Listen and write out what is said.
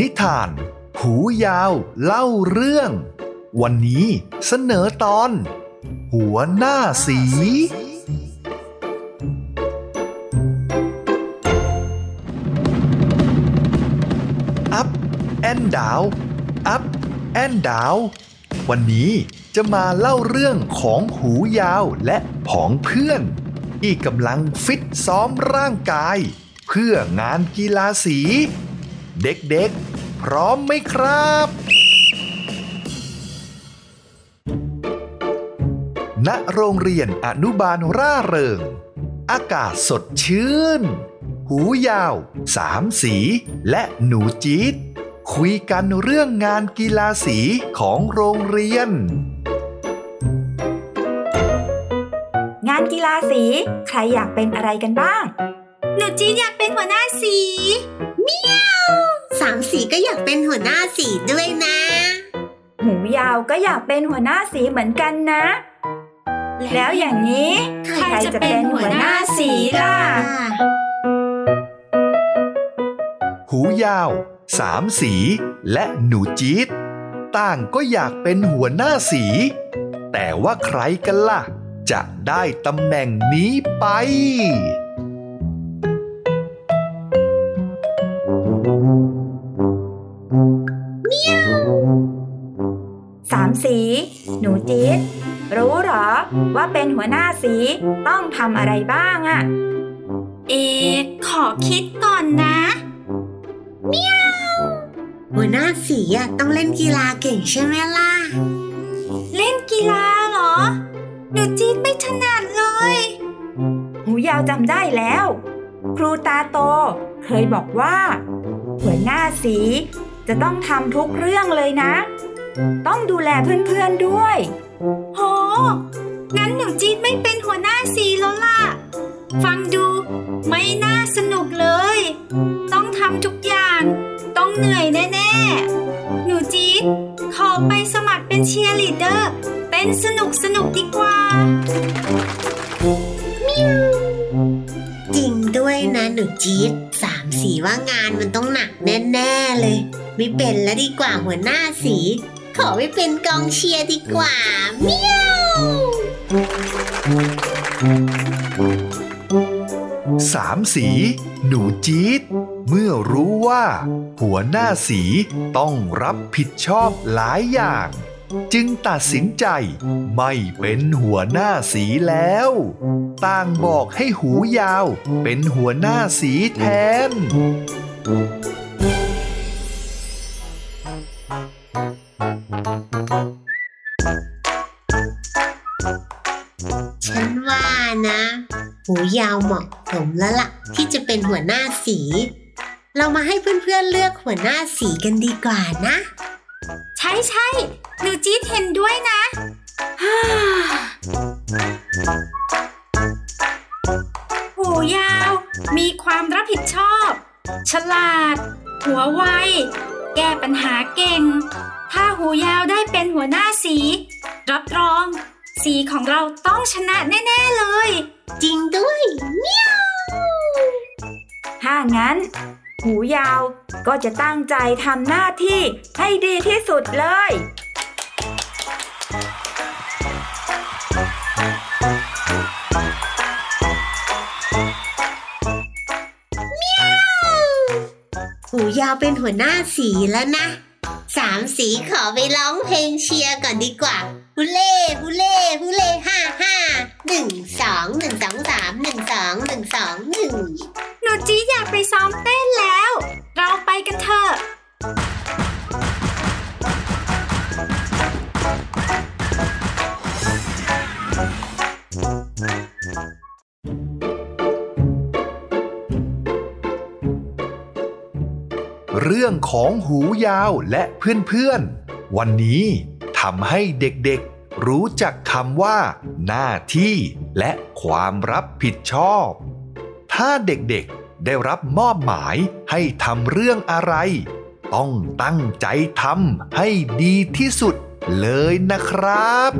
นิทาน หูยาวเล่าเรื่อง วันนี้เสนอตอน หัวหน้าสี อัพแอนดาว อัพแอนดาว วันนี้จะมาเล่าเรื่องของหูยาวและผองเพื่อน ที่กำลังฟิตซ้อมร่างกาย เพื่องานกีฬาสี เด็กๆ พร้อมไหมครับ ณ โรงเรียนอนุบาลร่าเริง อากาศสดชื่น หูยาว สามสี และหนูจี๊ดคุยกันเรื่องงานกีฬาสีของโรงเรียน งานกีฬาสี ใครอยากเป็นอะไรกันบ้าง หนูจีนอยากเป็นหัวหน้าสี เมีย สามสีก็อยากเป็นหัวหน้าสีด้วยนะหูยาวก็อยากเป็นหัวหน้าสีเหมือนกันนะ แล้วอย่างนี้ใครจะเป็นหัวหน้าสีล่ะ หูยาว สามสี และหนูจี๊ดต่างก็อยากเป็นหัวหน้าสี แต่ว่าใครกันล่ะ จะได้ตำแหน่งนี้ไป สามสี หนูจี๊ดรู้เหรอว่าเป็นหัวหน้าสีต้องทำอะไรบ้างอะเอขอคิดก่อนนะเมียวหัวหน้าสีอะต้องเล่นกีฬาเก่งใช่ไหมล่ะ เล่นกีฬาเหรอ หนูจีนไม่ถนัดเลย หูยาวจำได้แล้ว ครูตาโตเคยบอกว่า หัวหน้าสีจะต้องทำทุกเรื่องเลยนะ ต้องดูแลเพื่อนๆด้วยโหงั้นหนูจีนไม่เป็นหัวหน้าสีแล้วล่ะ ฟังดู ไม่น่าสนุกเลย ต้องทำทุกอย่าง ต้องเหนื่อยแน่ๆ หนูจีนขอไปสมัครเป็นเชียร์ลีดเดอร์เต้นสนุกสนุกดีกว่าจริงด้วยนะหนูจี๊ดสามสีว่างานมันต้องหนักแน่ ๆ เลย ไม่เป็นแล้วดีกว่าหัวหน้าสี ขอไปเป็นกองเชียร์ดีกว่าเมียวสามสี หนูจี๊ด เมื่อรู้ว่า หัวหน้าสีต้องรับผิดชอบหลายอย่าง จึงตัดสินใจไม่เป็นหัวหน้าสีแล้ว ต่างบอกให้หูยาวเป็นหัวหน้าสีแทนฉัน หูยาวเหมาะสมแล้วล่ะ ที่จะเป็นหัวหน้าสี เรามาให้เพื่อนๆเลือกหัวหน้าสีกันดีกว่านะ ใช่ใช่หนูจี๊ดเห็นด้วยนะหูยาว มีความรับผิดชอบ ฉลาด หัวไว แก้ปัญหาเก่ง ถ้าหูยาวได้เป็นหัวหน้าสี รับรอง สีของเราต้องชนะแน่ ๆ เลย จริงด้วยเมียวถ้างั้น หูยาวก็จะตั้งใจทำหน้าที่ให้ดีที่สุดเลย หูยาวเป็นหัวหน้าสีแล้วนะ สามสีขอไปร้องเพลงเชียร์ก่อนดีกว่าฮูเล่ฮูเล่ฮูเล่ห้าห้า หนึ่งสองหนึ่งสองสามหนึ่งสองหนึ่งสองหนึ่งหนูจีอยากไปซ้อมเต้นแล้ว เราไปกันเถอะเรื่องของหูยาวและเพื่อนๆ วันนี้ทำให้เด็กๆ รู้จักคำว่า หน้าที่และความรับผิดชอบ ถ้าเด็กๆได้รับมอบหมายให้ทำเรื่องอะไร ต้องตั้งใจทำให้ดีที่สุดเลยนะครับ